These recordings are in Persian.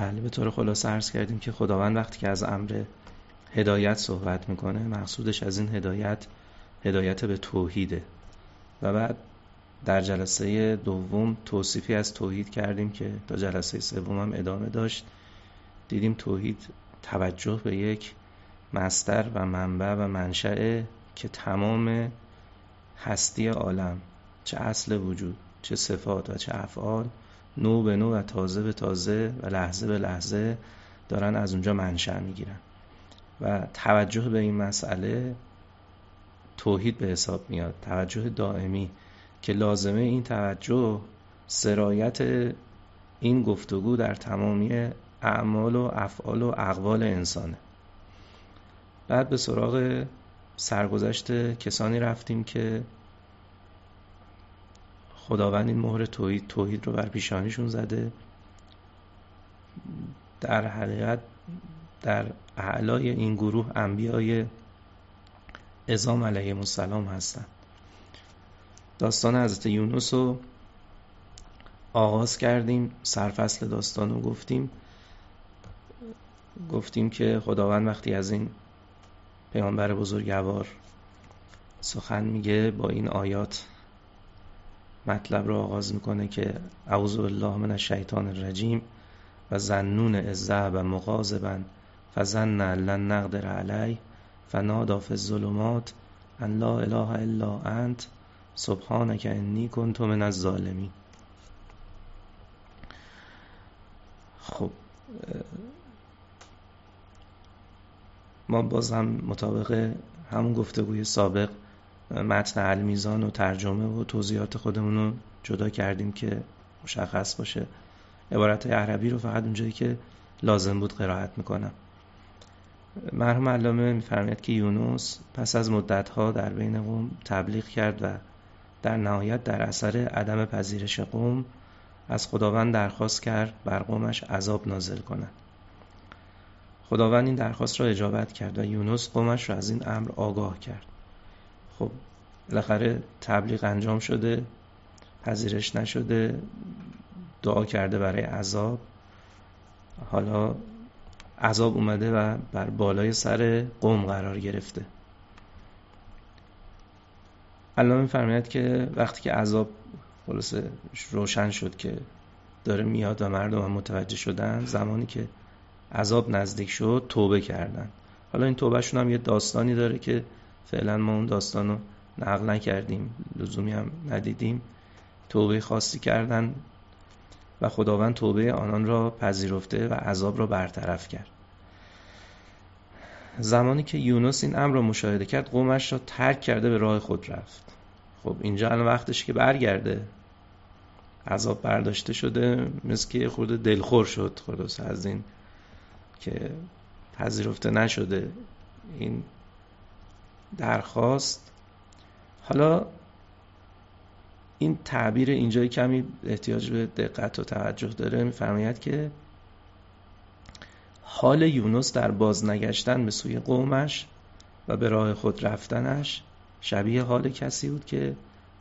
بله به طور خلاصه عرض کردیم که خداوند وقتی که از امر هدایت صحبت می‌کنه مقصودش از این هدایت هدایت به توحیده. و بعد در جلسه دوم توصیفی از توحید کردیم که تا جلسه سوم هم ادامه داشت. دیدیم توحید توجه به یک مستر و منبع و منشأ که تمام هستی عالم چه اصل وجود چه صفات و چه افعال نو به نو و تازه به تازه و لحظه به لحظه دارن از اونجا منشأ می‌گیرن. و توجه به این مسئله توحید به حساب میاد. توجه دائمی که لازمه این توجه سرایت این گفتگو در تمامی اعمال و افعال و اقوال انسانه. بعد به سراغ سرگذشت کسانی رفتیم که خداوند این مهر توحید توحید رو بر پیشانیشون زده. در حقیقت در اعلای این گروه انبیای ازام علیه السلام هستند داستان حضرت یونس رو آغاز کردیم سرفصل داستان رو گفتیم. گفتیم که خداوند وقتی از این پیامبر بزرگوار سخن میگه با این آیات مطلب رو آغاز می‌کنه که اعوذ بالله من الشیطان الرجیم و زنون ازه و مغازبا فزن لن نقدر علی فنادا فی الظلمات ان لا اله الا انت سبحانک انی کنت من الظالمین. خب ما باز هم مطابق همون گفتگوی سابق متن المیزان و ترجمه و توضیحات خودمون رو جدا کردیم که مشخص باشه. عبارت عربی رو فقط اونجایی که لازم بود قرائت می‌کنم. مرحوم علامه میفرماید که یونس پس از مدتها در بین قوم تبلیغ کرد و در نهایت در اثر عدم پذیرش قوم از خداوند درخواست کرد بر قومش عذاب نازل کند. خداوند این درخواست را اجابت کرد و یونس قومش را از این امر آگاه کرد. خب بالاخره تبلیغ انجام شده پذیرش نشده دعا کرده برای عذاب. حالا عذاب اومده و بر بالای سر قوم قرار گرفته. علامه فرماید که وقتی که عذاب خلاصه روشن شد که داره میاد و مردم هم متوجه شدن زمانی که عذاب نزدیک شد توبه کردن. حالا این توبهشون هم یه داستانی داره که فعلا ما اون داستان رو نقل نکردیم لزومی هم ندیدیم. توبه خاصی کردن و خداوند توبه آنان را پذیرفته و عذاب را برطرف کرد. زمانی که یونس این امر را مشاهده کرد قومش را ترک کرده به راه خود رفت. خب اینجا الان وقتش که برگرده. عذاب برداشته شده مثل که خورده دلخور شد خلاص از این که پذیرفته نشده. این درخواست. حالا این تعبیر اینجای کمی احتیاج به دقت و توجه داره. میفرماید که حال یونس در بازنگشتن به سوی قومش و به راه خود رفتنش شبیه حال کسی بود که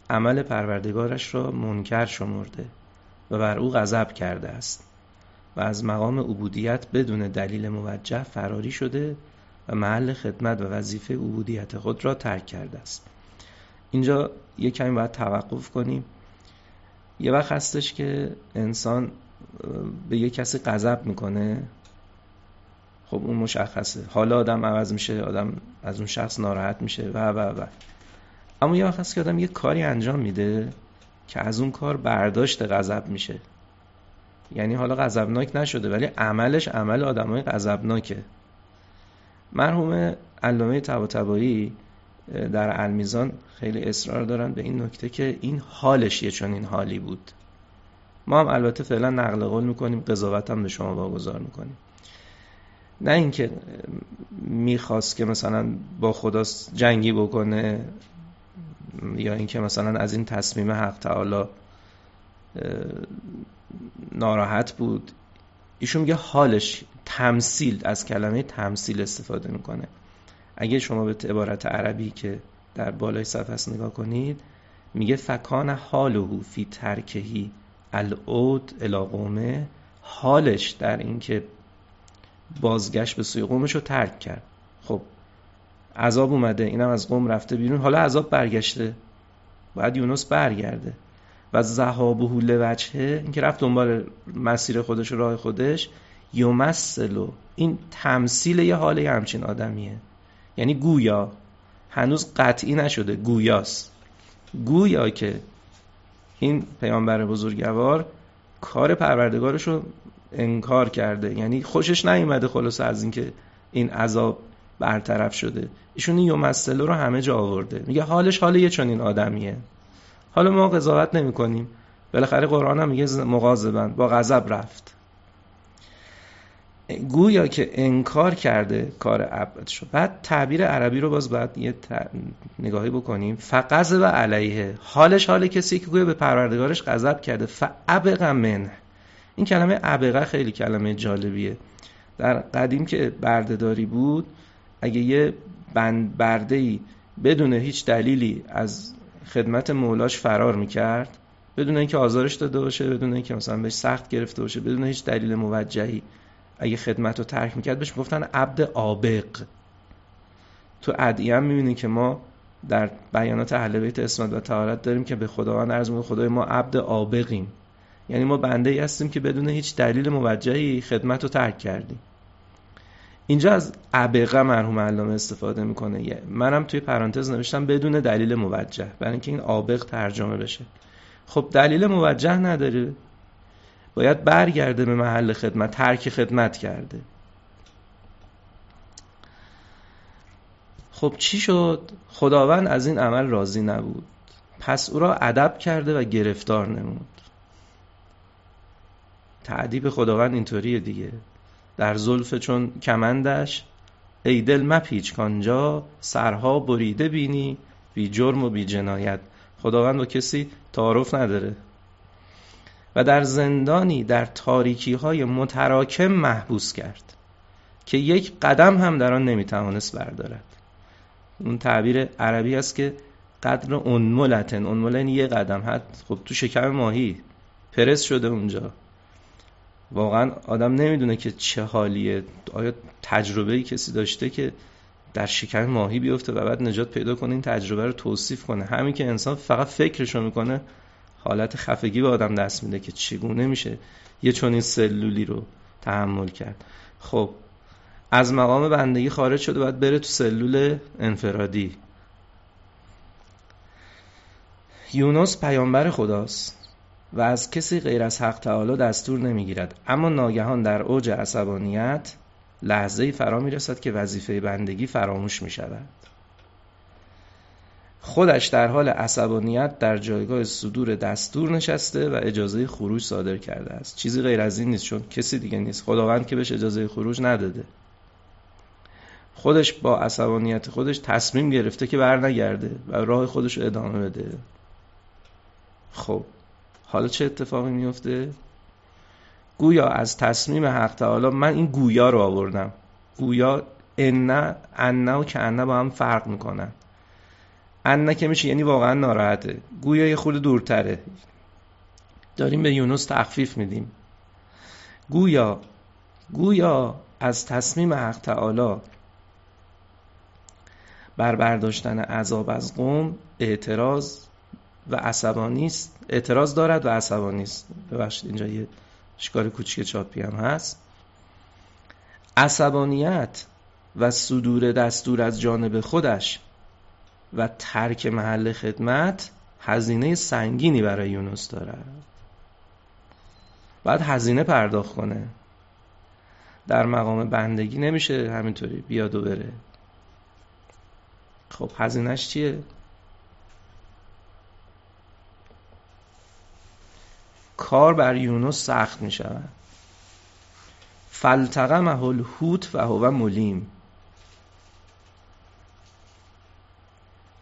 عمل پروردگارش را منکر شمرده و بر او غضب کرده است و از مقام عبودیت بدون دلیل موجه فراری شده و محل خدمت و وظیفه عبودیت خود را ترک کرده است. اینجا یه کمی باید توقف کنیم. یه وقت هستش که انسان به یه کسی غضب می‌کنه. خب اون مشخصه. حالا آدم عوض میشه آدم از اون شخص ناراحت میشه و و و. اما یه وقت هست که آدم یه کاری انجام میده که از اون کار برداشت غضب میشه. یعنی حالا غضبناک نشده ولی عملش عمل آدمای غضبناکه. مرحوم علامه طباطبایی در المیزان خیلی اصرار دارن به این نکته که این حالش یه چون این حالی بود. ما هم البته فعلا نقل قول می‌کنیم قضاوت هم به شما واگذار می‌کنیم. نه اینکه می‌خواست که مثلا با خدا جنگی بکنه یا اینکه مثلا از این تصمیم حق تعالی ناراحت بود. ایشون میگه حالش تمثیل از کلمه تمثیل استفاده می‌کنه. اگه شما به عبارت عربی که در بالای صفحه است نگاه کنید میگه فکان حالهو فی ترکهی العود الى قومه. حالش در اینکه بازگشت به سوی قومش رو ترک کرد. خب عذاب اومده اینم از قوم رفته بیرون حالا عذاب برگشته. باید یونس برگرده. و زهابه لوجهه این که رفت دنبال مسیر خودش و راه خودش. یومثلو این تمثیل یه حال همچین آدمیه. یعنی گویا. هنوز قطعی نشده. گویاست. گویا که این پیامبر بزرگوار کار پروردگارش رو انکار کرده. یعنی خوشش نیومده خلاص از اینکه این عذاب برطرف شده. ایشون این یومثلو رو همه جا آورده. میگه حالش حال یه چنین آدمیه. حالا ما قضاوت نمی کنیم بالاخره قرآن هم میگه مغاظبن با غضب رفت. گویا که انکار کرده کار عبد شد. بعد تعبیر عربی رو باز باید یه نگاهی بکنیم. فقط و علیه. حالش حال کسی که گویا به پروردگارش غضب کرده. فعبق من این کلمه عبقه خیلی کلمه جالبیه. در قدیم که بردهداری بود اگه یه بند برده ای بدون هیچ دلیلی از خدمت مولاش فرار می‌کرد بدون اینکه آزارش داده باشه بدون اینکه مثلا بهش سخت گرفته باشه بدون هیچ دلیل موجهی اگه خدمت رو ترک می‌کرد بهش گفتن عبد آبق تو ادعیه هم می‌بینی که ما در بیانات اهل بیت اسمت و تعالت داریم که به خداوند عرض می‌کنه خدای ما عبد آبقیم یعنی ما بنده ای هستیم که بدون هیچ دلیل موجهی خدمت رو ترک کردیم. اینجا از عبقه مرحوم علامه استفاده می‌کنه. منم توی پرانتز نوشتم بدون دلیل موجه برای اینکه این عابق ترجمه بشه. خب دلیل موجه نداره باید برگرده به محل خدمت ترک خدمت کرده. خب چی شد؟ خداوند از این عمل راضی نبود. پس او را ادب کرده و گرفتار نمود. تعدیب خداوند اینطوریه دیگه. در زلف چون کمندش ای دل مپیچ کانجا سرها بریده بینی بی جرم و بی جنایت. خداوند با کسی تعارف نداره. و در زندانی در تاریکی های متراکم محبوس کرد که یک قدم هم در آن نمی‌توانست بردارد. اون تعبیر عربی است که قدر انملتن انملن یه قدم. حد خب تو شکم ماهی پرس شده اونجا. واقعا آدم نمی‌دونه که چه حالیه. آیا تجربه کسی داشته که در شکم ماهی بیفته و بعد نجات پیدا کنه این تجربه رو توصیف کنه؟ همین که انسان فقط فکرشو می‌کنه حالت خفگی به آدم دست میده که چگونه میشه یه چنین سلولی رو تحمل کرد. خب از مقام بندگی خارج شده باید بره تو سلول انفرادی. یونس پیامبر خداست و از کسی غیر از حق تعالی دستور نمی‌گیرد. اما ناگهان در اوج عصبانیت لحظه فرا می‌رسد که وظیفه بندگی فراموش می شود خودش در حال عصبانیت در جایگاه صدور دستور نشسته و اجازه خروج صادر کرده است. چیزی غیر از این نیست چون کسی دیگه نیست. خداوند که بهش اجازه خروج نداده. خودش با عصبانیت خودش تصمیم گرفته که بر نگرده و راه خودش رو ادامه بده. خب حالا چه اتفاقی میفته؟ گویا از تصمیم حق تعالی من این گویا رو آوردم. گویا ان ان و که با هم فرق می‌کنن. ان که میشه یعنی واقعا ناراحته. گویا یه خود دورتره. داریم به یونس تخفیف میدیم. گویا گویا از تصمیم حق تعالی بر برداشتن عذاب از قوم اعتراض و عصبانی اعتراض دارد و عصبانی است. ببخشید اینجا یه شکار کوچیک چاپی هم هست. عصبانیت و صدور دستور از جانب خودش و ترک محل خدمت هزینه سنگینی برای یونس دارد باید هزینه پرداخت کنه. در مقام بندگی نمیشه همینطوری بیاد و بره. خب هزینهش چیه؟ کار بر یونس سخت می شود فلتقمه الحوت و هو ملیم.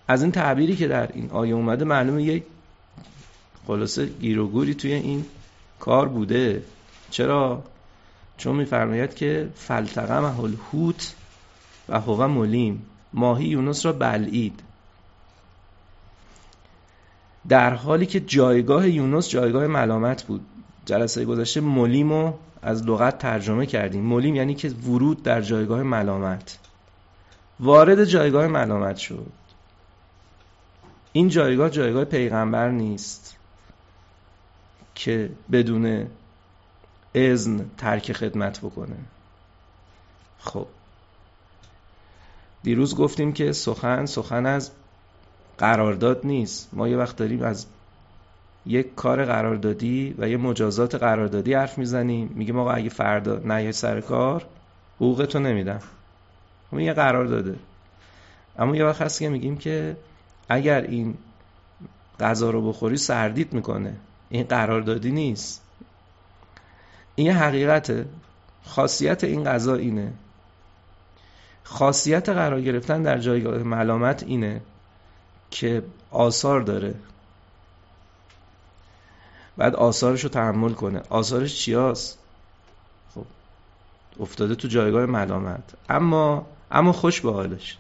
از این تعبیری که در این آیه اومده معلومه یک خلاصه گیروگوری توی این کار بوده. چرا؟ چون میفرماید که فلتقمه الحوت و هو ملیم ماهی یونس را بلعید. در حالی که جایگاه یونس جایگاه ملامت بود. جلسه گذشته ملیمو از لغت ترجمه کردیم. ملیم یعنی که ورود در جایگاه ملامت. وارد جایگاه ملامت شد. این جایگاه جایگاه پیغمبر نیست که بدون اذن ترک خدمت بکنه. خب. دیروز گفتیم که سخن سخن از قرارداد نیست. ما یه وقت داریم از یک کار قراردادی و یه مجازات قراردادی حرف می‌زنیم. میگیم آقا اگه فردا نیای سر کار حقوقتو نمیدم. اما یه قرار داده اما یه وقت هست که میگیم که اگر این غذا رو بخوری سردیت می‌کنه. این قراردادی نیست. این حقیقته. خاصیت این غذا اینه. خاصیت قرار گرفتن در جایگاه ملامت اینه که آثار داره. بعد آثارش رو تحمل کنه. آثارش چیاست؟ خب افتاده تو جایگاه ملامت. اما اما خوش به حالش.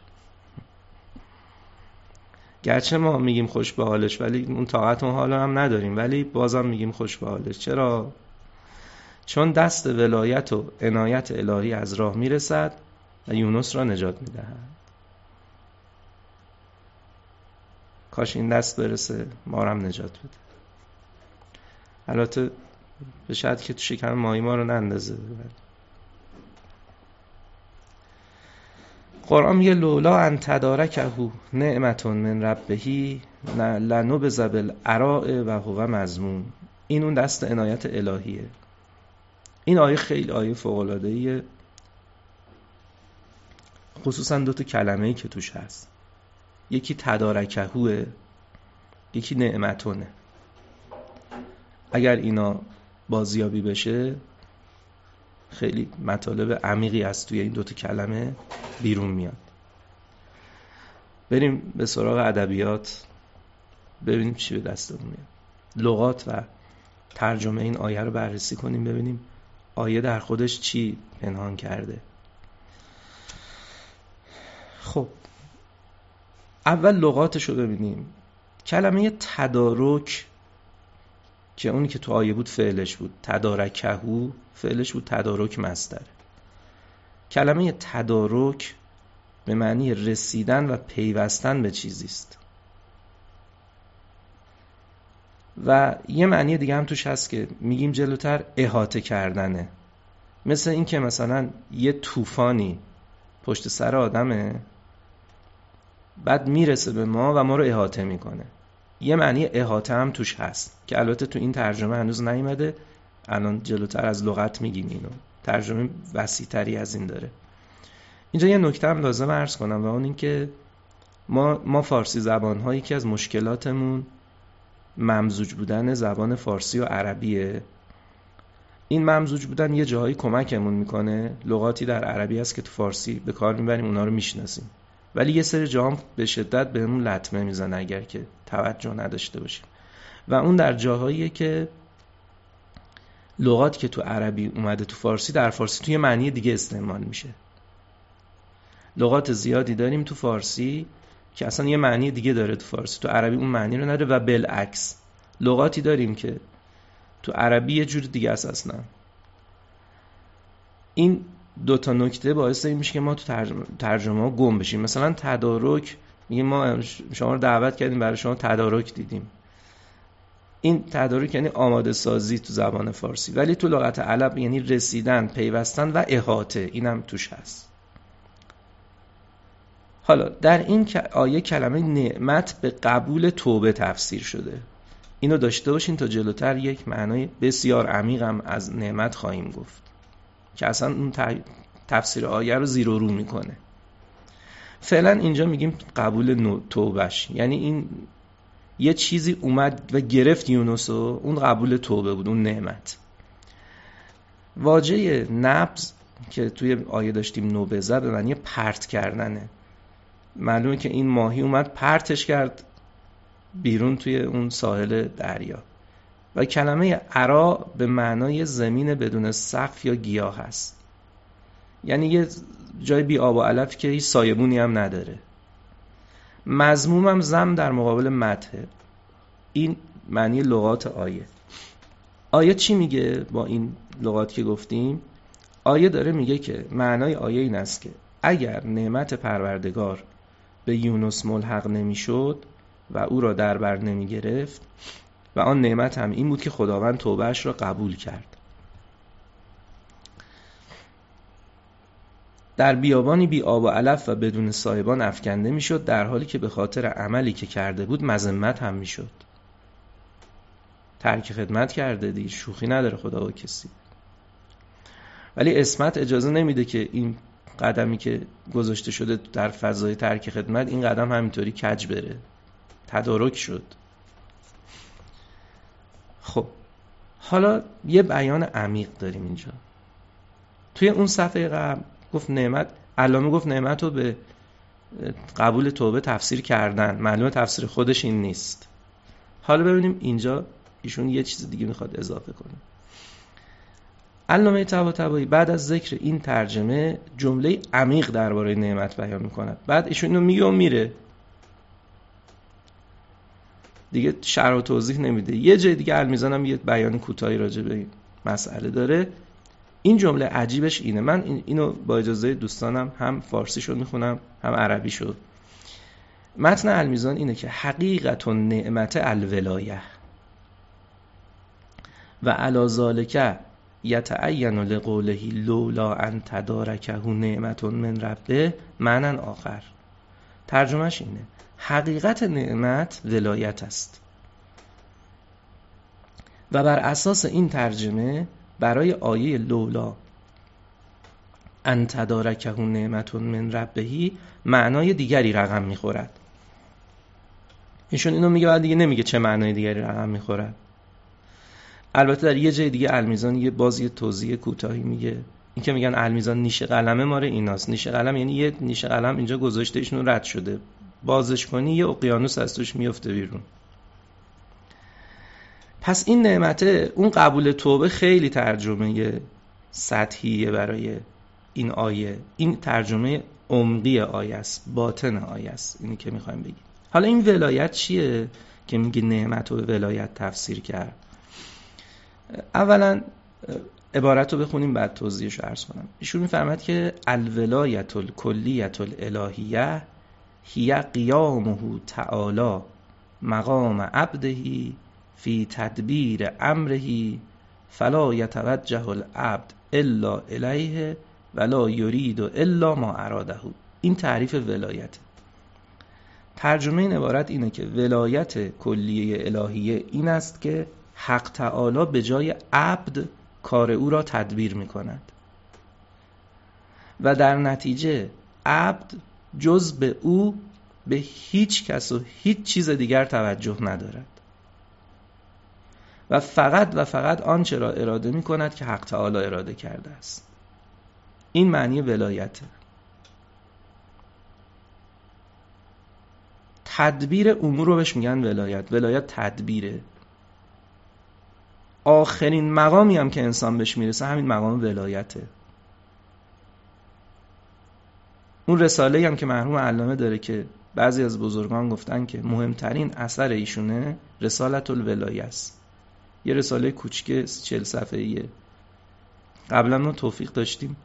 گرچه ما میگیم خوش به حالش ولی اون طاقت اون حالا هم نداریم. ولی بازم میگیم خوش به حالش. چرا؟ چون دست ولایت و عنایت الهی از راه می‌رسد و یونس را نجات می‌دهد. کاش این دست برسه ما هم نجات بده. البته به شاید که تو شکم ماهی ما رو نندازه. قرآن میگه لولا ان تدارکهو نعمتون من ربهی لنو بزبل عراء و هو مزمون این اون دست عنایت الهیه. این آیه خیلی آیه فوق ایه خصوصا دو تا کلمه ای که توش هست. یکی تدارکهوه یکی نعمتونه. اگر اینا بازیابی بشه خیلی مطالب عمیقی از توی این دوتا کلمه بیرون میاد. بریم به سراغ ادبیات ببینیم چی به دستمون میاد. لغات و ترجمه این آیه رو بررسی کنیم ببینیم آیه در خودش چی پنهان کرده. خب اول لغاتش رو ببینیم. کلمه تدارک که اونی که تو آیه بود فعلش بود. تدارکهو فعلش بود. تدارک مصدره کلمه تدارک به معنی رسیدن و پیوستن به چیزی است. و یه معنی دیگه هم توش هست که میگیم جلوتر احاطه کردنه. مثل این که مثلا یه طوفانی پشت سر آدمه بعد می‌رسه به ما و ما رو احاطه می‌کنه. یه معنی احاطه هم توش هست که البته تو این ترجمه هنوز نیومده. الان جلوتر از لغت میگیم اینو. ترجمه وسیعتری از این داره. اینجا یه نکته هم لازم عرض کنم و اون اینکه ما ما فارسی زبان ها یکی از مشکلاتمون ممزوج بودن زبان فارسی و عربیه. این ممزوج بودن یه جاهایی کمکمون می‌کنه. لغاتی در عربی هست که تو فارسی به کار می‌بریم اونا رو می‌شناسیم. ولی یه سری جاها به شدت بهمون لطمه می‌زنه اگر که توجه نداشته باشیم. و اون در جاهاییه که لغات که تو عربی اومده تو فارسی در فارسی توی معنی دیگه استعمال میشه. لغات زیادی داریم تو فارسی که اصلا یه معنی دیگه داره تو فارسی. تو عربی اون معنی رو نداره و بالعکس. لغاتی داریم که تو عربی یه جور دیگه است اصلا. این دو تا نکته باعث این میشه که ما تو ترجمه, ترجمه گم بشیم. مثلا تدارک میگه ما شما رو دعوت کردیم برای شما تدارک دیدیم. این تدارک یعنی آماده سازی تو زبان فارسی. ولی تو لغت عرب یعنی رسیدن پیوستن و احاطه. اینم توش هست. حالا در این آیه کلمه نعمت به قبول توبه تفسیر شده. اینو داشته باشین تا جلوتر یک معنای بسیار عمیقم از نعمت خواهیم گفت. که اصلا اون تفسیر آیه رو زیر و رو می‌کنه. فعلا اینجا میگیم قبول توبهش. یعنی این یه چیزی اومد و گرفت یونسو اون قبول توبه بود اون نعمت. واژه نبز که توی آیه داشتیم نوبزه به معنی پرت کردنه. معلومه که این ماهی اومد پرتش کرد بیرون توی اون ساحل دریا. و کلمه عرا به معنای زمین بدون سقف یا گیاه هست. یعنی یه جای بی آب و علف که هیچ سایبونی هم نداره. مضمومم زم در مقابل مته این معنی لغات آیه. آیه چی میگه با این لغات که گفتیم؟ آیه داره میگه که معنای آیه این است که اگر نعمت پروردگار به یونس ملحق نمی‌شد و او را در بر نمی گرفت و آن نعمت هم این بود که خداوند توبهش را قبول کرد. در بیابانی بی آب و علف و بدون سایبان افکنده می‌شد در حالی که به خاطر عملی که کرده بود مذمت هم می‌شد. ترک خدمت کرده دیگه شوخی نداره خدا و کسی. ولی اسمت اجازه نمیده که این قدمی که گذاشته شده در فضای ترک خدمت این قدم همینطوری کج بره. تدارک شد. خب حالا یه بیان عمیق داریم اینجا. توی اون صفحه قبل گفت نعمت علامه گفت نعمت رو به قبول توبه تفسیر کردن. معلومه تفسیر خودش این نیست. حالا ببینیم اینجا ایشون یه چیز دیگه می‌خواد اضافه کنه. علامه طباطبایی بعد از ذکر این ترجمه جمله عمیق درباره نعمت بیان می‌کند. بعد ایشون اینو میگه و میره. دیگه شرح و توضیح نمیده. یه جای دیگه المیزان هم یه بیان کوتاهی راجع به این مسئله داره. این جمله عجیبش اینه. من اینو با اجازه دوستانم هم فارسی شد می‌خونم هم عربی شد متن المیزان اینه که حقیقت و نعمت الولایه. و علا ذالک یتعین لقوله لولا ان تدارکه نعمت من ربه معنن آخر. ترجمهش اینه. حقیقت نعمت ولایت است. و بر اساس این ترجمه برای آیه لولا ان تدارکه نعمت من ربهی معنای دیگری رقم می‌خورد. ایشون اینو میگه بعد دیگه نمیگه چه معنای دیگری رقم می‌خورد. البته در یه جای دیگه المیزان یه باز یه توضیح کوتاهی میگه. این که میگن المیزان نیش قلمه ماره ایناست. نیش قلم یعنی یه نیش قلم اینجا گذاشته ایشون رد شده. بازش کنی یه اقیانوس از توش میفته بیرون. پس این نعمته اون قبول توبه خیلی ترجمه سطحیه برای این آیه. این ترجمه عمقی آیه است باطن آیه است اینی که می‌خوایم بگیم. حالا این ولایت چیه که میگه نعمت و ولایت تفسیر کرد؟ اولا عبارت رو بخونیم بعد توضیحش عرض کنم. ایشون میفرمد که الولایت الکلیت الالهیه هی قیامه تعالی مقام عبدهی فی تدبیر امره فلا یتوجه العبد الا الیه ولا یرید الا ما اراده. این تعریف ولایت. ترجمه این عبارت اینه که ولایت کلیه الهیه این است که حق تعالی به جای عبد کار او را تدبیر می کند و در نتیجه عبد جز به او به هیچ کس و هیچ چیز دیگر توجه ندارد. و فقط و فقط آنچه را اراده می کند که حق تعالی اراده کرده است. این معنی ولایته تدبیر امور رو بهش میگن ولایت. ولایت تدبیره. آخرین مقامی هم که انسان بهش می‌رسه همین مقام ولایته. اون رساله هم که مرحوم علامه داره که بعضی از بزرگان گفتن که مهمترین اثر ایشونه رسالت الولایه است. یه رساله کوچیک چل صفحه ایه قبلا ما توفیق داشتیم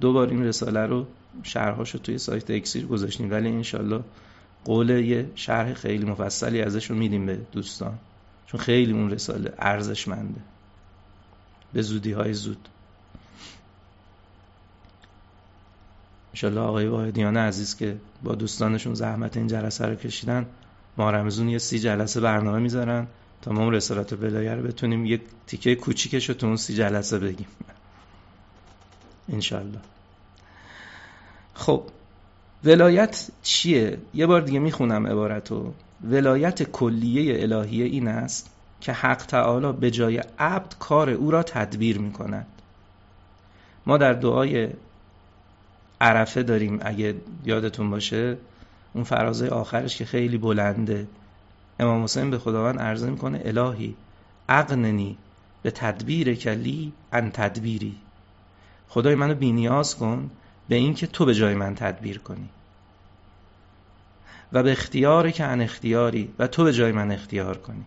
دو بار این رساله رو شرحاش رو توی سایت اکسیر گذاشتیم ولی انشالله قول یه شرح خیلی مفصلی ازش رو میدیم به دوستان. چون خیلی اون رساله ارزشمنده. به زودی های زود. انشالله آقای واحدیان عزیز که با دوستانشون زحمت این جلسه رو کشیدن ما رمزون یه سی جلسه برنامه می‌ذارن تا ما اون رسالت بلایه رو بتونیم یک تیکه کوچیکش رو تو اون سی جلسه بگیم. انشالله خب ولایت چیه؟ یه بار دیگه می‌خونم عبارتو. ولایت کلیه الهیه این است که حق تعالی به جای عبد کار او را تدبیر می کند ما در دعای عرفه داریم اگه یادتون باشه اون فرازه آخرش که خیلی بلنده. امام حسین به خداوند عرضه می‌کنه الهی اقننی به تدبیر کلی ان تدبیری. خدای منو بینیاز کن به اینکه تو به جای من تدبیر کنی. و به اختیاری که ان اختیاری و تو به جای من اختیار کنی.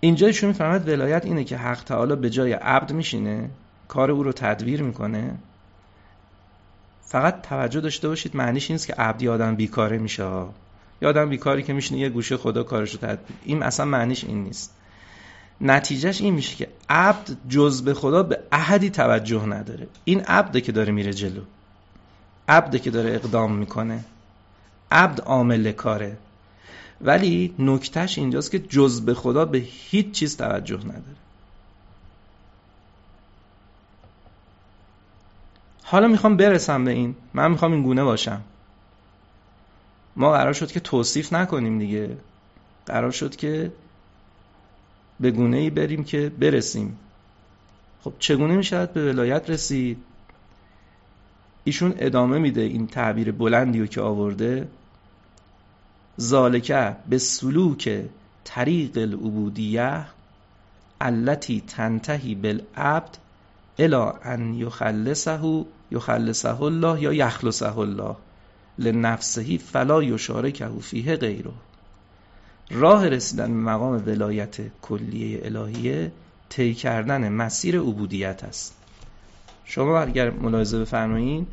اینجا ایشون می‌فهمد ولایت اینه که حق تعالی به جای عبد میشینه کار او رو تدویر می‌کنه. فقط توجه داشته باشید معنیش نیست که عبدی آدم بیکاره میشه یا آدم بیکاری که میشینه یه گوشه خدا کارش رو تدبیر این اصلا معنیش این نیست. نتیجهش این میشه که عبد جز به خدا به احدی توجه نداره. این عبده که داره میره جلو. عبده که داره اقدام می‌کنه. عبد عامل کاره. ولی نکتهش اینجاست که جز به خدا به هیچ چیز توجه نداره. حالا می‌خوام برسم به این. من می‌خوام این گونه باشم. ما قرار شد که توصیف نکنیم دیگه. قرار شد که به گونه ای بریم که برسیم. خب چگونه می‌شود به ولایت رسید؟ ایشون ادامه میده این تعبیر بلندی رو که آورده. ذالکه به سلوک طریق العبودیه التي تنتهی بالعبد الا ان یخلصه یخلصه الله یا یخلصه الله لنفسهی فلا یشارکه فیه غیره. راه رسیدن به مقام ولایت کلیه الهیه طی کردن مسیر عبودیت است. شما اگر ملاحظه بفرمایید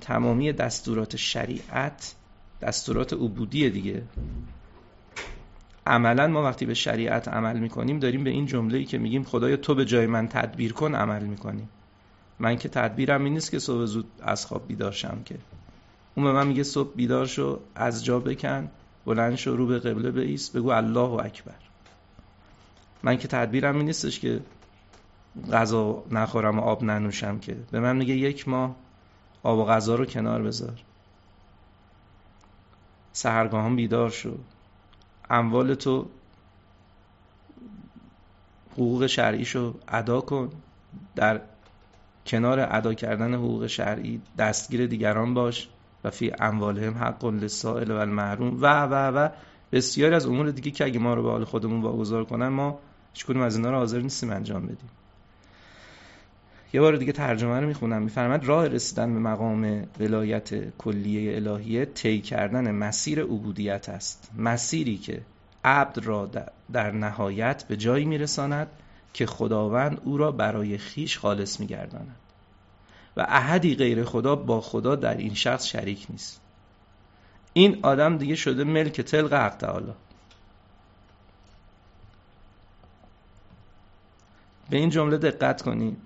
تمامی دستورات شریعت دستورات عبودی دیگه عملا ما وقتی به شریعت عمل می‌کنیم داریم به این جمله ای که میگیم خدایا تو به جای من تدبیر کن عمل می‌کنیم. من که تدبیرم این نیست که صبح زود از خواب بیدار شم که. اون به من میگه صبح بیدار شو از جا بکن بلند شو رو به قبله بیست بگو الله اکبر. من که تدبیرم این نیستش که غذا نخورم و آب ننوشم که. به من میگه یک ماه آب و غذا رو کنار بذار. سهرگاهان بیدار شو. اموال تو حقوق شرعیشو ادا کن. در کنار ادا کردن حقوق شرعی دستگیر دیگران باش و فی اموالهم حق للسائل و المحروم و و و بسیاری از امور دیگه که اگه ما رو به حال خودمون واگذار کنن ما هیچ کدوم از اینا رو حاضر نیستیم انجام بدیم. یه بار دیگه ترجمه رو می‌خونم. میفرماد راه رسیدن به مقام ولایت کلیه الهیه طی کردن مسیر عبودیت است. مسیری که عبد را در نهایت به جایی میرساند که خداوند او را برای خیش خالص میگرداند. و احدی غیر خدا با خدا در این شخص شریک نیست. این آدم دیگه شده ملک تلق حق تعالی. به این جمله دقت کنید.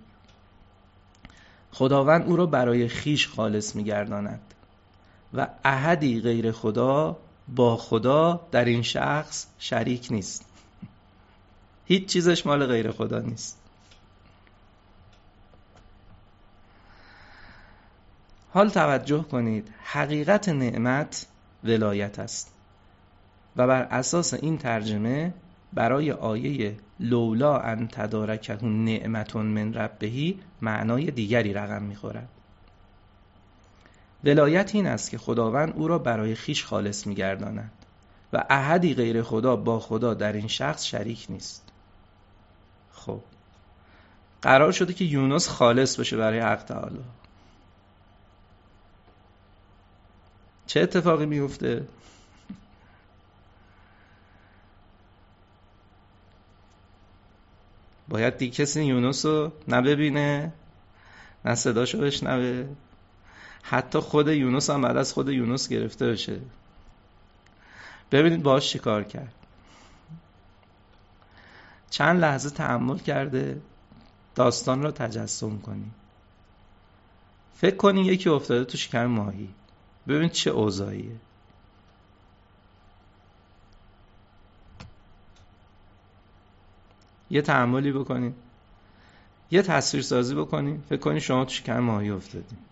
خداوند او را برای خیش خالص میگرداند و احدی غیر خدا با خدا در این شخص شریک نیست. هیچ چیزش مال غیر خدا نیست. حال توجه کنید حقیقت نعمت ولایت است و بر اساس این ترجمه برای آیه لولا ان تدارکه نعمتون من ربهی معنای دیگری رقم می‌خورد. ولایت این است که خداوند او را برای خیش خالص میگرداند و احدی غیر خدا با خدا در این شخص شریک نیست. خب قرار شده که یونس خالص بشه برای حق تعالی. چه اتفاقی میفته باید دیگه کسی یونس رو نببینه نه صداشو بشنوه. حتی خود یونس هم بعد از خود یونس گرفته بشه. ببینید باش چی کار کرد. چند لحظه تحمل کرده داستان را تجسم کنی. فکر کنی یکی افتاده تو شکم ماهی. ببین چه اوضاعیه. یه تحملی بکنید یه تصویر سازی بکنید فکر کنید شما تو شکم ماهی افتادید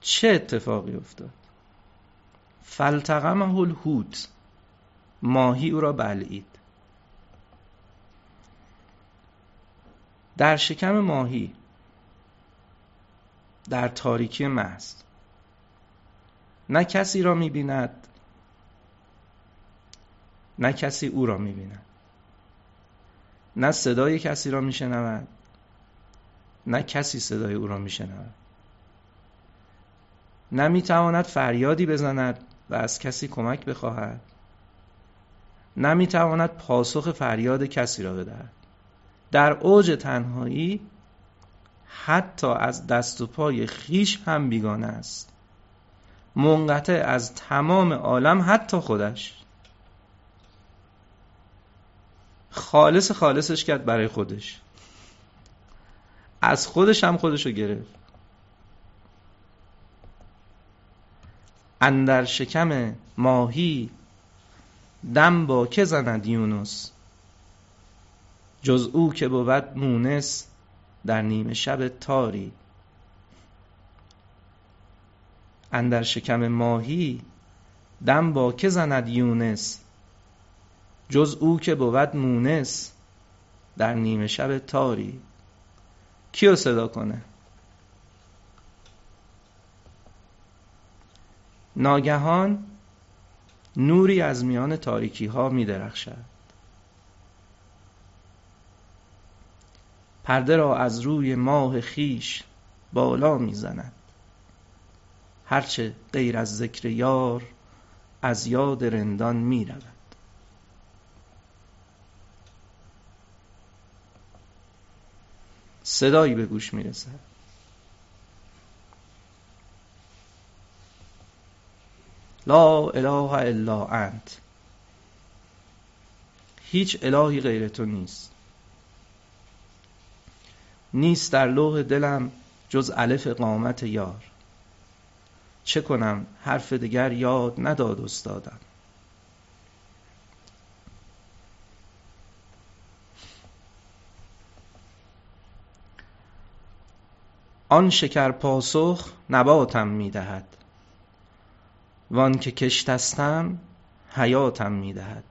چه اتفاقی افتاد؟ فلتقمه الحوت. ماهی او را بلعید. در شکم ماهی در تاریکی محض نه کسی را می‌بیند نه کسی او را می‌بیند نه صدای کسی را میشنود نه کسی صدای او را میشنود نه می‌تواند فریادی بزند و از کسی کمک بخواهد. نمی‌تواند پاسخ فریاد کسی را بدهد. در اوج تنهایی حتی از دست و پای خیش هم بیگانه است. منقطع از تمام عالم حتی خودش. خالص خالصش کرد برای خودش. از خودش هم خودش رو گرفت. اندر شکم ماهی دم با که زند یونس؟ جز او که بود مونس در نیمه شب تاری. اندر شکم ماهی دم با که زند یونس؟ جز او که بود مونس در نیمه شب تاری. کیو صدا کنه؟ ناگهان نوری از میان تاریکی ها می درخشد پرده را از روی ماه خیش بالا می زند هرچه غیر از ذکر یار از یاد رندان می رود صدایی به گوش می رسد لا اله الا انت. هیچ الهی غیر تو نیست. نیست در لوح دلم جز الف قامت یار. چه کنم حرف دیگر یاد نداد استادم. آن شکر پاسخ نباتم می‌دهد. وان که کشتستم حیاتم می‌دهد.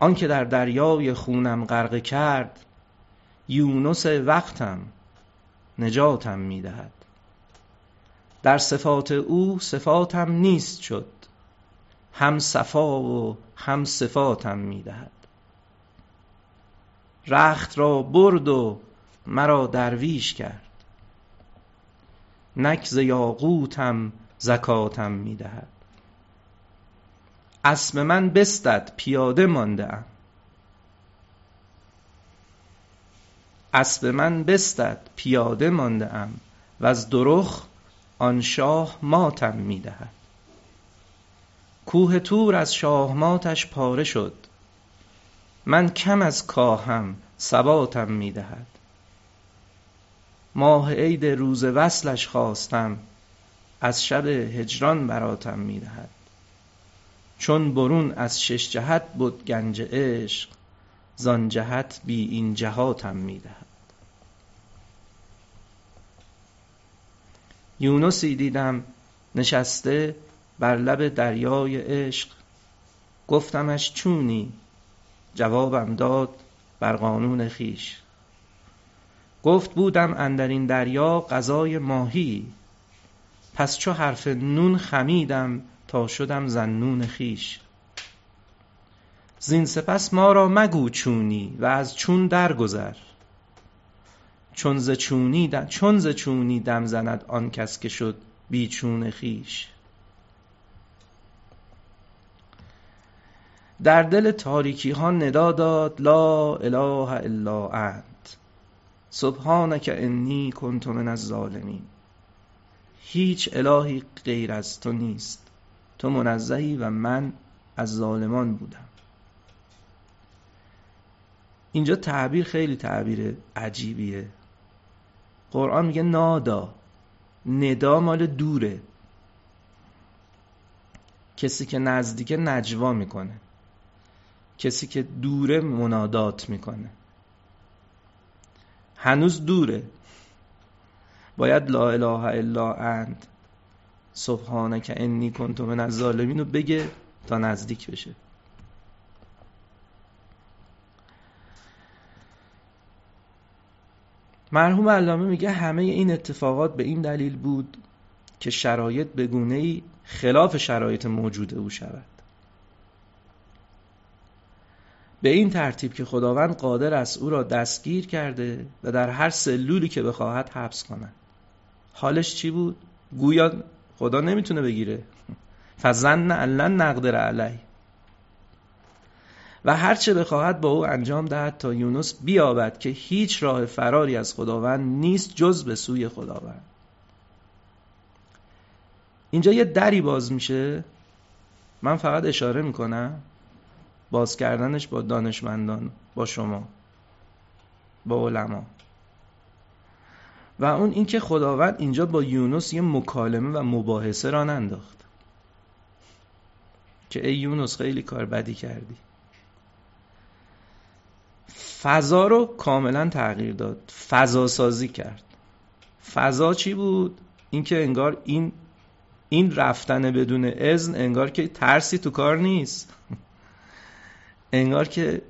آن که در دریای خونم غرقه کرد یونس وقتم نجاتم می‌دهد. در صفات او صفاتم نیست شد هم صفا و هم صفاتم می‌دهد. رخت را برد و مرا درویش کرد. نک یاقوتم زکاتم می‌دهد. اسب من بستد پیاده مانده ام اسب من بستد پیاده مانده ام و از درخ آن شاه ماتم می‌دهد. کوه تور از شاه ماتش پاره شد. من کم از کاهم ثباتم می‌دهد. ماه عید روز وصلش خواستم از شب هجران براتم می‌دهد. چون برون از شش جهت بود گنج عشق زان جهت بی این جهاتم می‌دهد. یونسی دیدم نشسته بر لب دریای عشق. گفتمش چونی؟ جوابم داد بر قانون خیش. گفت بودم اندر این دریا غذای ماهی. پس چو حرف نون خمیدم تا شدم زنون خیش زین سپس ما را مگو چونی و از چون درگذر. چون ز چونی چون ز چونی دم زند آن کس که شد بی چون خیش در دل تاریکی ها ندا داد لا اله الا انت. سبحانک انی کنت من الظالمین. هیچ الهی غیر از تو نیست. تو منزهی و من از ظالمان بودم. اینجا تعبیر خیلی تعبیر عجیبیه. قرآن میگه نادا ندا مال دوره. کسی که نزدیک نجوا می‌کنه. کسی که دوره منادات می‌کنه. هنوز دوره. باید لا اله الا انت. سبحانک انی کنت من الظالمین رو بگه تا نزدیک بشه. مرحوم علامه میگه همه این اتفاقات به این دلیل بود که شرایط به ای خلاف شرایط موجود او شود. به این ترتیب که خداوند قادر است او را دستگیر کرده و در هر سلولی که بخواهد حبس کند. حالش چی بود؟ گویا خدا نمی‌تونه بگیره. فظن ان نقدر علیه. و هرچه بخواهد با او انجام دهد تا یونس بیابد که هیچ راه فراری از خداوند نیست جز به سوی خداوند. اینجا یه دری باز میشه. من فقط اشاره می‌کنم. باز کردنش با دانشمندان با شما با علما. و اون اینکه خداوند اینجا با یونس یه مکالمه و مباحثه را ننداخت. که ای یونس خیلی کار بدی کردی. فضا رو کاملا تغییر داد. فضا سازی کرد. فضا چی بود؟ اینکه انگار این این رفتن بدون اذن انگار که ترسی تو کار نیست. انگار که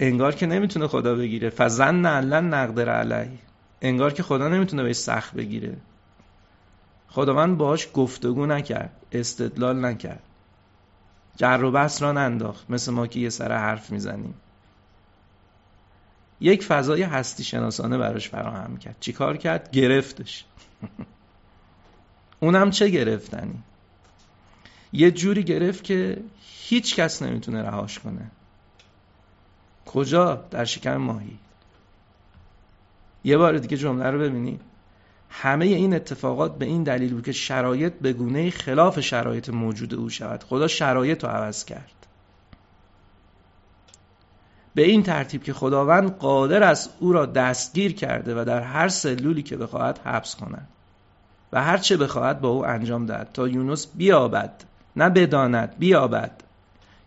انگار که نمی‌تونه خدا بگیره. فزن نعلن نقدر علی انگار که خدا نمی‌تونه بهش سخت بگیره. خداوند باهاش گفتگو نکرد استدلال نکرد. جر و بحث را ننداخت. مثل ما که یه سر حرف می‌زنیم. یک فضای هستی شناسانه براش فراهم کرد. چیکار کرد؟ گرفتش. اونم چه گرفتنی؟ یه جوری گرفت که هیچ کس نمی‌تونه رهاش کنه. کجا در شکم ماهی؟ یه بار دیگه جمله رو ببینید همه این اتفاقات به این دلیل بود که شرایط به گونه خلاف شرایط موجود او شود. خدا شرایط رو عوض کرد. به این ترتیب که خداوند قادر است او را دستگیر کرده و در هر سلولی که بخواهد حبس کند و هر چه بخواهد با او انجام دهد تا یونس بیابد نه بداند بیابد.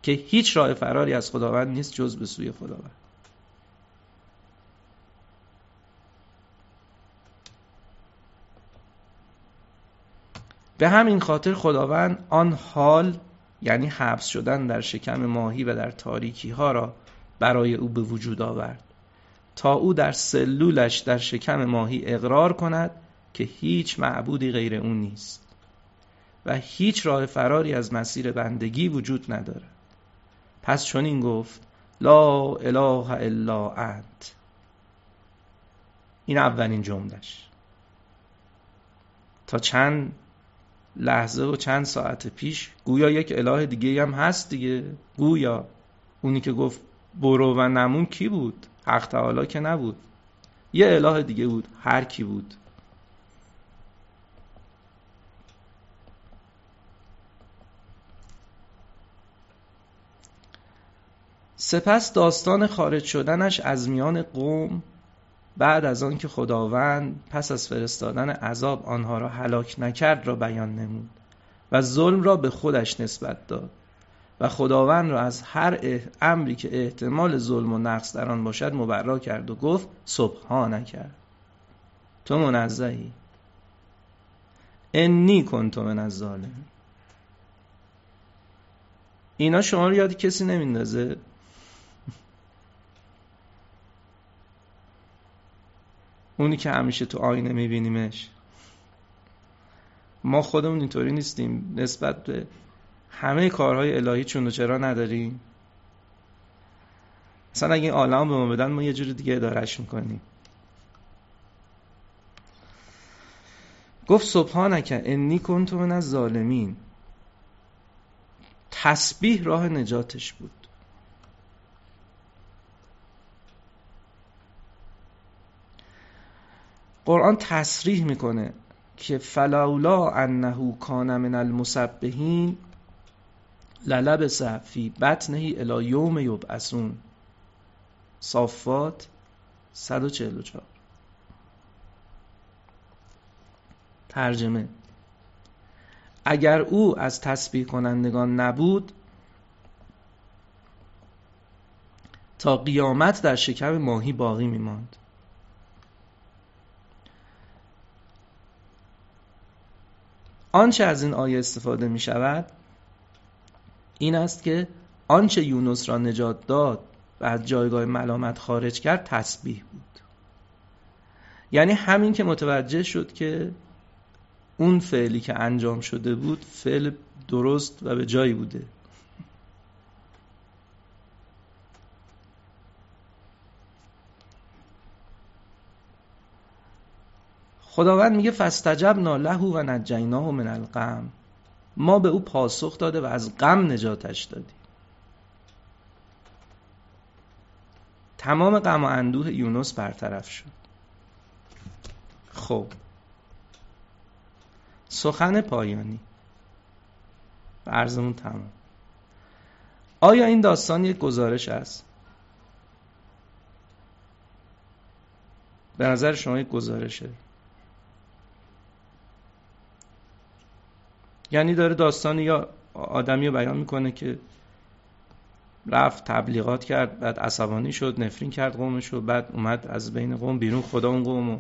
که هیچ راه فراری از خداوند نیست جز به سوی خداوند. به همین خاطر خداوند آن حال یعنی حبس شدن در شکم ماهی و در تاریکی ها را برای او به وجود آورد تا او در سلولش در شکم ماهی اقرار کند که هیچ معبودی غیر اون نیست و هیچ راه فراری از مسیر بندگی وجود ندارد. پس چون این گفت لا اله الا انت. این اولین جملش تا چند لحظه و چند ساعت پیش گویا یک اله دیگه هم هست دیگه. گویا اونی که گفت برو و نمون کی بود؟ حق تعالی که نبود. یه اله دیگه بود هر کی بود. سپس داستان خارج شدنش از میان قوم بعد از آن که خداوند پس از فرستادن عذاب آنها را هلاک نکرد را بیان نمود و ظلم را به خودش نسبت داد و خداوند را از هر امری که احتمال ظلم و نقص در آن باشد مبرا کرد و گفت سبحانه کرد تو منزهی. انی کنت من از اینا شما رو یاد کسی نمیندازه؟ اونی که همیشه تو آینه میبینیمش. ما خودمون اینطوری نیستیم. نسبت به همه کارهای الهی چون و چرا نداریم. مثلا اگه این عالم به ما بدن ما یه جور دیگه ادارش می‌کنیم. گفت سبحانک انی کنت من از ظالمین تسبیح راه نجاتش بود. قرآن تصریح می‌کنه که فلولا انه کان من المسبحین للبس فی بطنه الی یوم یبعثون صافات 144 ترجمه. اگر او از تسبیح کنندگان نبود تا قیامت در شکم ماهی باقی میماند. آنچه از این آیه استفاده می شود این است که آنچه یونس را نجات داد و از جایگاه ملامت خارج کرد تسبیح بود. یعنی همین که متوجه شد که اون فعلی که انجام شده بود فعل درست و به جایی بوده. خداوند میگه فستجبنا له و نجیناه من الغم. ما به او پاسخ داده و از غم نجاتش دادیم. تمام غم و اندوه یونس برطرف شد. خب. سخن پایانی. عرضمون تمام. آیا این داستان یک گزارش است؟ به نظر شما یک گزارشه. یعنی داره داستان یا آدمی رو بیان می‌کنه که رفت تبلیغات کرد بعد عصبانی شد نفرین کرد قومش و بعد اومد از بین قوم بیرون خدا اون قوم و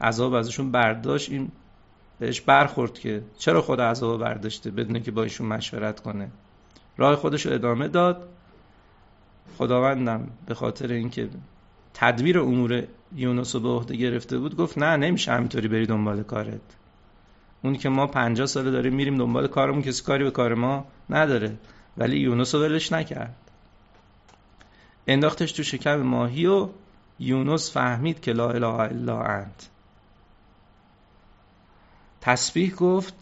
عذاب ازشون برداشت. این بهش برخورد که چرا خدا عذاب برداشته بدونه که با ایشون مشورت کنه. راه خودش رو ادامه داد. خداوندم به خاطر اینکه تدبیر امور یونس رو به عهده گرفته بود گفت نه نمیشه همینطوری بری دنبال کارت. اون که ما پنجاه ساله داریم میریم دنبال کارمون کسی کاری به کار ما نداره. ولی یونس رو ولش نکرد. انداختش تو شکم ماهی و یونس فهمید که لا اله الا انت. تسبیح گفت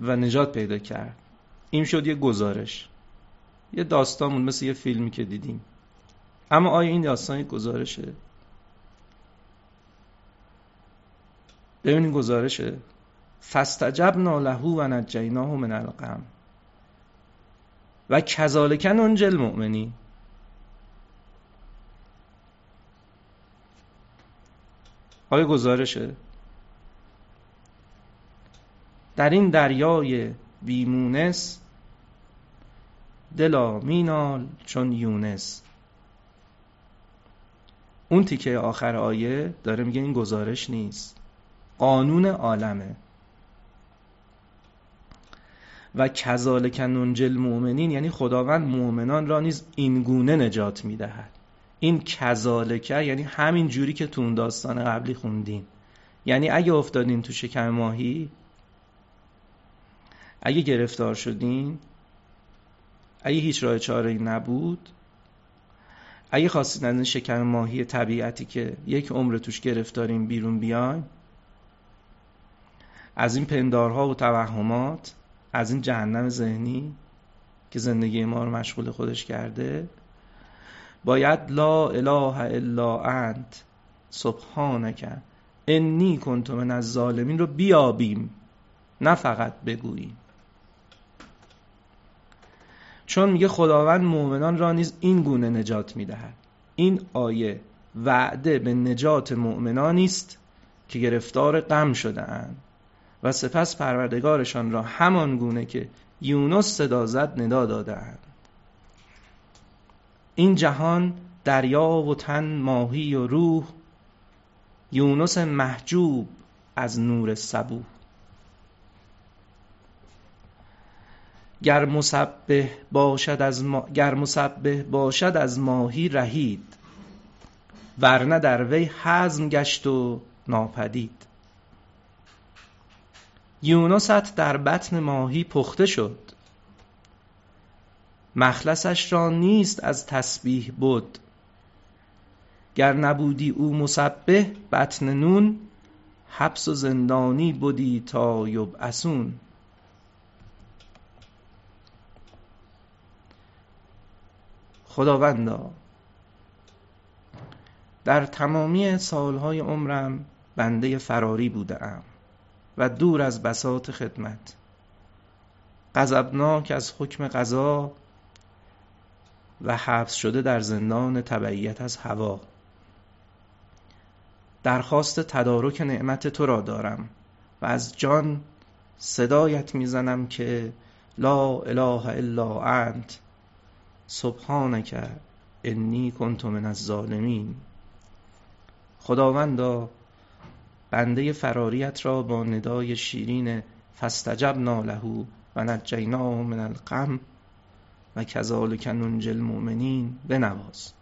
و نجات پیدا کرد. این شد یه گزارش. یه داستان مثل یه فیلمی که دیدیم. اما آیا این داستان یک گزارشه؟ ببینید گزارشه. فاستجبنا له و نجیناه من الغم. و کذالک ننجی المؤمنین. آیا گزارشه؟ در این دریای بیمونس دلا مینال چون یونس. اون تیکه آخر آیه داره میگه این گزارش نیست. قانون عالمه. و کذالک ننجل مؤمنین یعنی خداوند مؤمنان را نیز این گونه نجات می‌دهد. این کذالکه یعنی همین جوری که تو اون داستان قبلی خوندین. یعنی اگه افتادین تو شکم ماهی اگه گرفتار شدین اگه هیچ راه چاره نبود اگه خواستین از این شکم ماهی طبیعتی که یک عمر توش گرفتاریم بیرون بیایم از این پندارها و توهمات از این جهنم ذهنی که زندگی ما رو مشغول خودش کرده باید لا اله الا انت سبحانک انی کنت من از ظالمین رو بیابیم نه فقط بگوییم. چون میگه خداوند مؤمنان را نیز این گونه نجات می‌دهد. این آیه وعده به نجات مؤمنانی است که گرفتار غم شده اند و سپس پروردگارشان را همان گونه که یونس صدا زد ندا دادند این جهان دریا و تن ماهی و روح یونس محجوب از نور صبوح گر مسبح باشد از ما... گر مسبح باشد از ماهی رهید ورنه در وی حزم گشت و ناپدید. یونست در بطن ماهی پخته شد. مخلصش را نیست از تسبیح بود گر نبودی او مسبح بطن نون حبس و زندانی بودی تا یبعثون خداوندا در تمامی سالهای عمرم بنده فراری بودم و دور از بساط خدمت. غضبناک از حکم قضا و حبس شده در زندان تبعیت از هوا. درخواست تدارک نعمت تو را دارم و از جان صدایت می‌زنم که لا اله الا انت. سبحانک انی کنت من الظالمین. خداوندا بنده فراریت را با ندای شیرین فاستجبنا له و نجیناه من الغم و کذالک ننجی المؤمنین بنواز.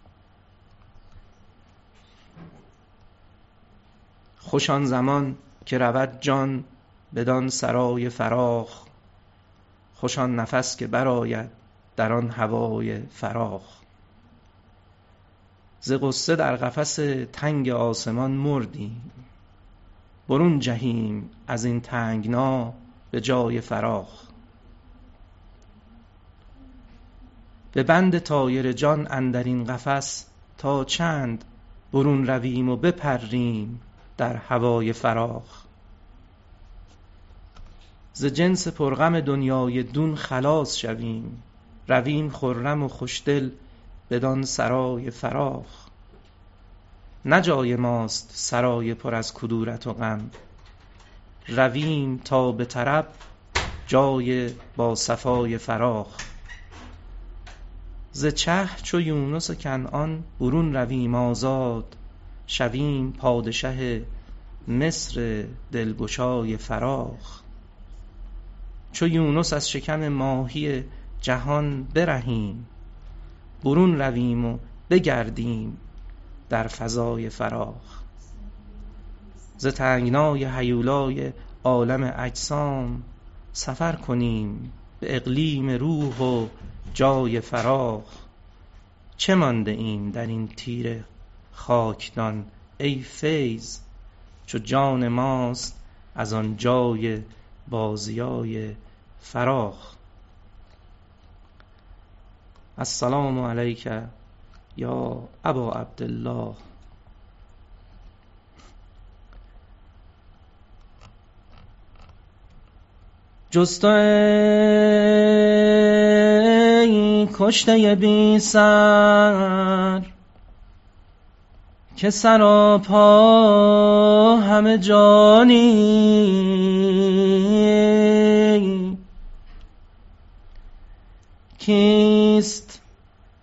خوش آن زمان که رود جان بدان سرای فراخ خوش آن نفس که برآید در آن هوای فراخ. ز غصه در قفس تنگ آسمان مردیم. برون جهیم از این تنگنا به جای فراخ. به بند تایر جان اندر این قفس تا چند برون رویم و بپریم در هوای فراخ. ز جنس پرغم دنیای دون خلاص شویم رویم خرم و خوشدل بدان سرای فراخ. نه ماست سرای پر از کدورت و غم. رویم تا به طرب جای با صفای فراخ. ز چه چو یونس کنعان برون رویم آزاد شویم پادشه مصر دلگشای فراخ. چو یونس از شکم ماهی جهان برهیم برون رویم و بگردیم در فضای فراخ ز تنگنای هیولای عالم اجسام سفر کنیم به اقلیم روح و جای فراخ چه مانده ایم درین تیره خاکدان ای فیض؟ چو جان ماست از آن جای بازیای فراخ السلام علیک یا ابا عبدالله. جز تو ای کشته بی سر که سراپا همه جانی. کیست؟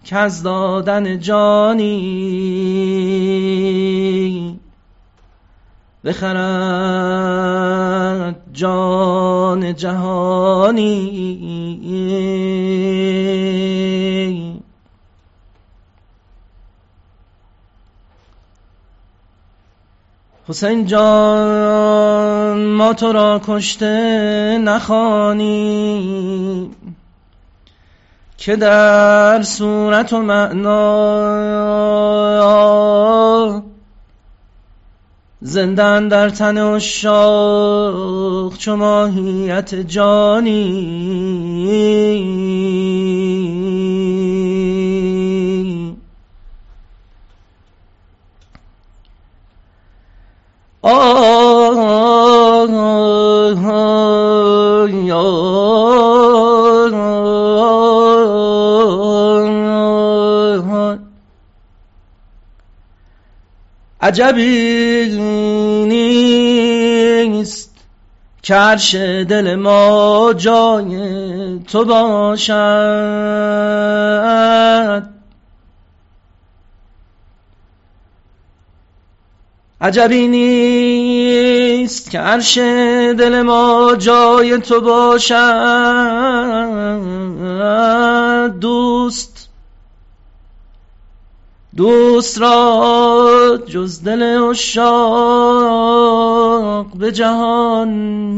کز دادن جانی بخرد جان جهانی. حسین جان ما تو را کشته نخوانیم که در صورت و معنی زنده اندر تن عشاق چو ماهیت جانی عجبی نیست که عرش دل ما جای تو باشد. عجبی نیست که عرش دل ما جای تو باشد. دوست دوست را جز دل عشاق به جهان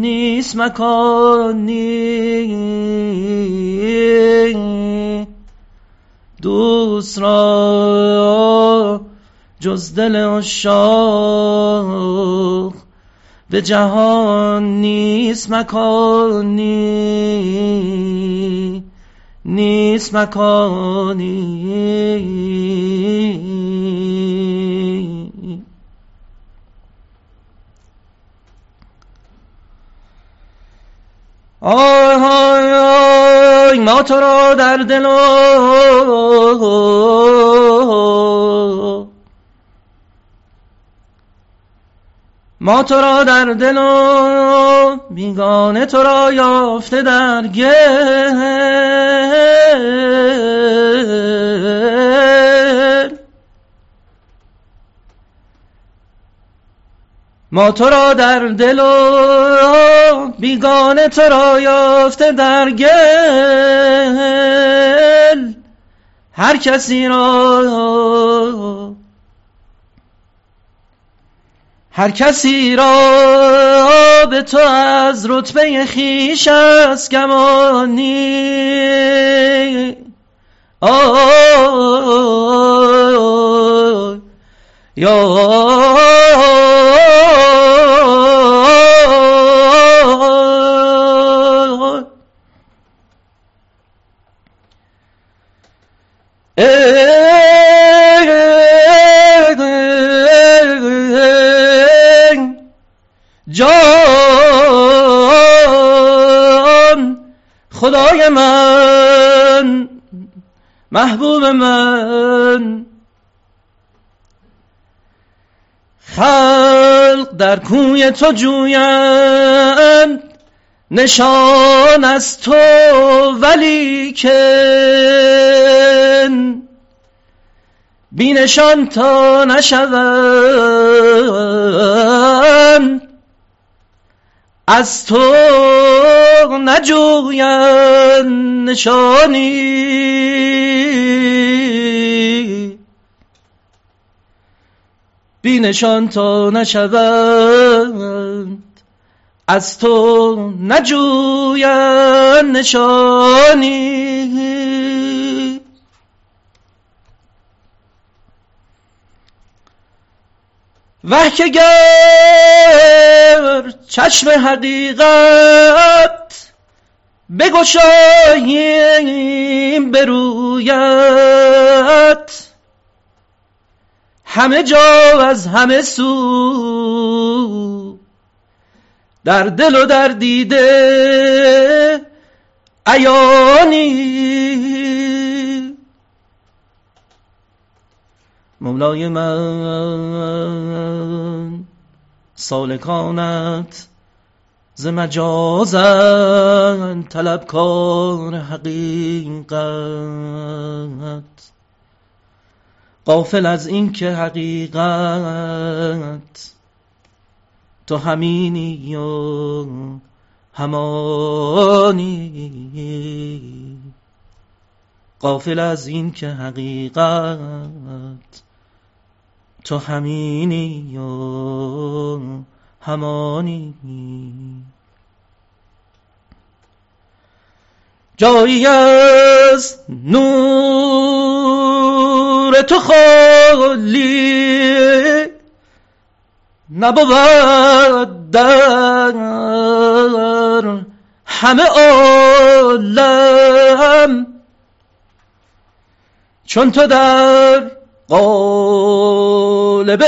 نیست مکانی. دوست را جز دل عشاق به جهان نیست مکانی. نیست مکانی. آه آه ما تو را در دل و ما تو را در دل و بیگانه تو را یافته در گل ما تو را در دل و بیگانه تو را یافته در گل هر کسی را هر کسی را به تو از رتبه خویش است گمانی آی من محبوب من. خلق در کوی تو جویند نشان از تو ولی که بینشان تا نشوند. از تو نجویند نشانی. بینشان تا نشوند از تو نجویند نشانی. وح که گر چشم حقیقت بگشاییم برویت همه جا از همه سو در دل و در دیده عیانی مولای من سالکانت ز مجازن طلبکار حقیقت. قافل از این که حقیقت تو همینی و همانی. قافل از این که حقیقت تو همینی و همانی. جایی از نور تو خالی نبود در همه عالم. چون تو در قالب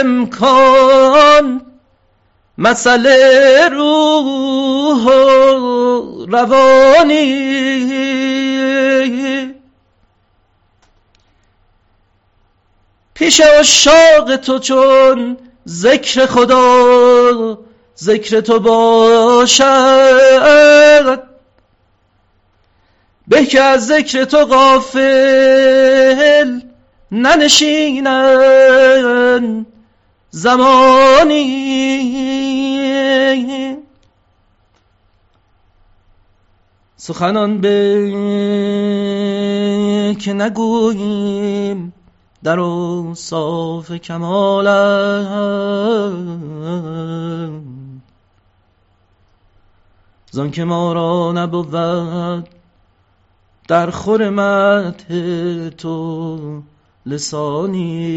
امکان مسئله روح و روانی. پیش اشاق تو چون ذکر خدا ذکر تو باشد. به که از ذکر تو غافل ننشینن زمانی. سخنان به که نگوییم در صاف کمال زان که ما را نبود در خور تو لسانی.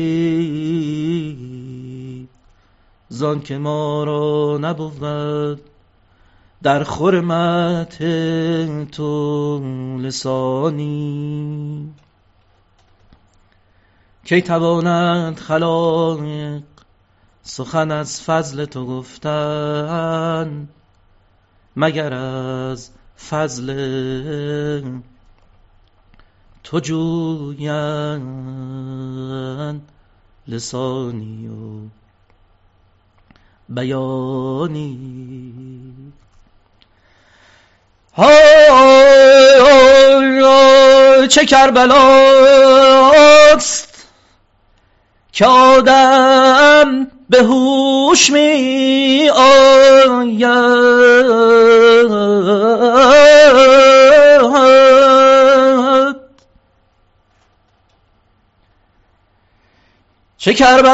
زان که ما را نبود در خور تو لسانی. کی توانند خلایق سخن از فضل تو گفتن مگر از فضل تو جویان لسانی و بیانی. های چه کربلاست که آدم به هوش می آید چه کربلاست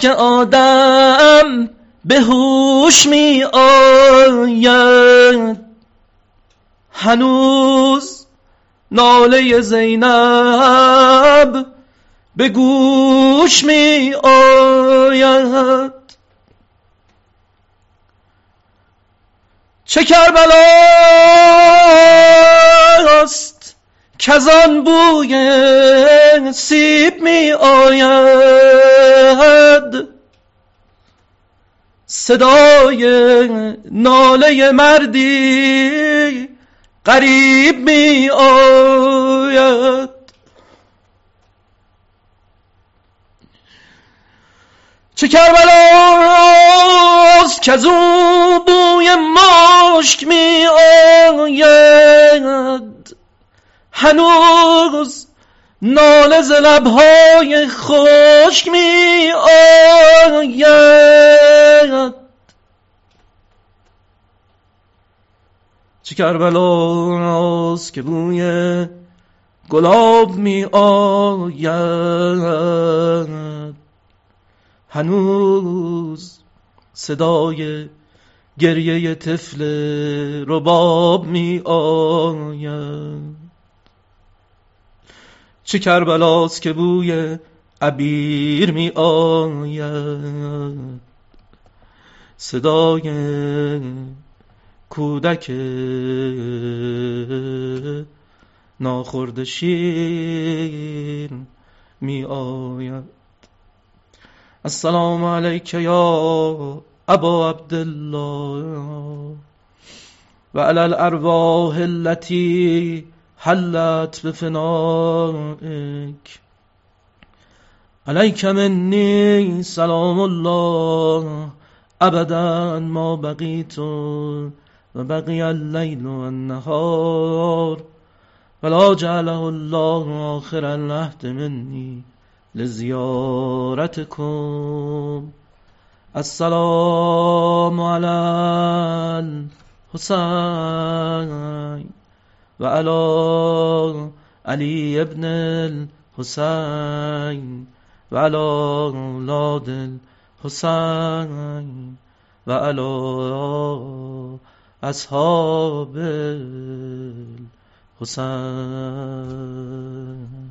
که آدم به هوش می آید. هنوز ناله زینب به گوش می آید. چه کربلاست کزان بوی سیب می آید. صدای ناله مردی قریب می آید. چه کربلاست که از بوی مشک می آید. هنوز ناله ز لبهای خشک می آید. چه کربلاست که بوی گلاب می آید. هنوز صدای گریه طفل رباب می آید. چه کربلاست که بوی عبیر می آید؟ صدای کودک ناخورد شیر می آید. السلام علیک یا ابا عبدالله و علی الارواح التي حلت بفنائك عليك مني سلام الله. ابدا ما بقيت وبقي الليل والنهار ولا جعله الله آخر العهد مني لزيارتكم السلام على الحسين وعلى علي ابن الحسين وعلى أولاد الحسين وعلى أصحاب الحسين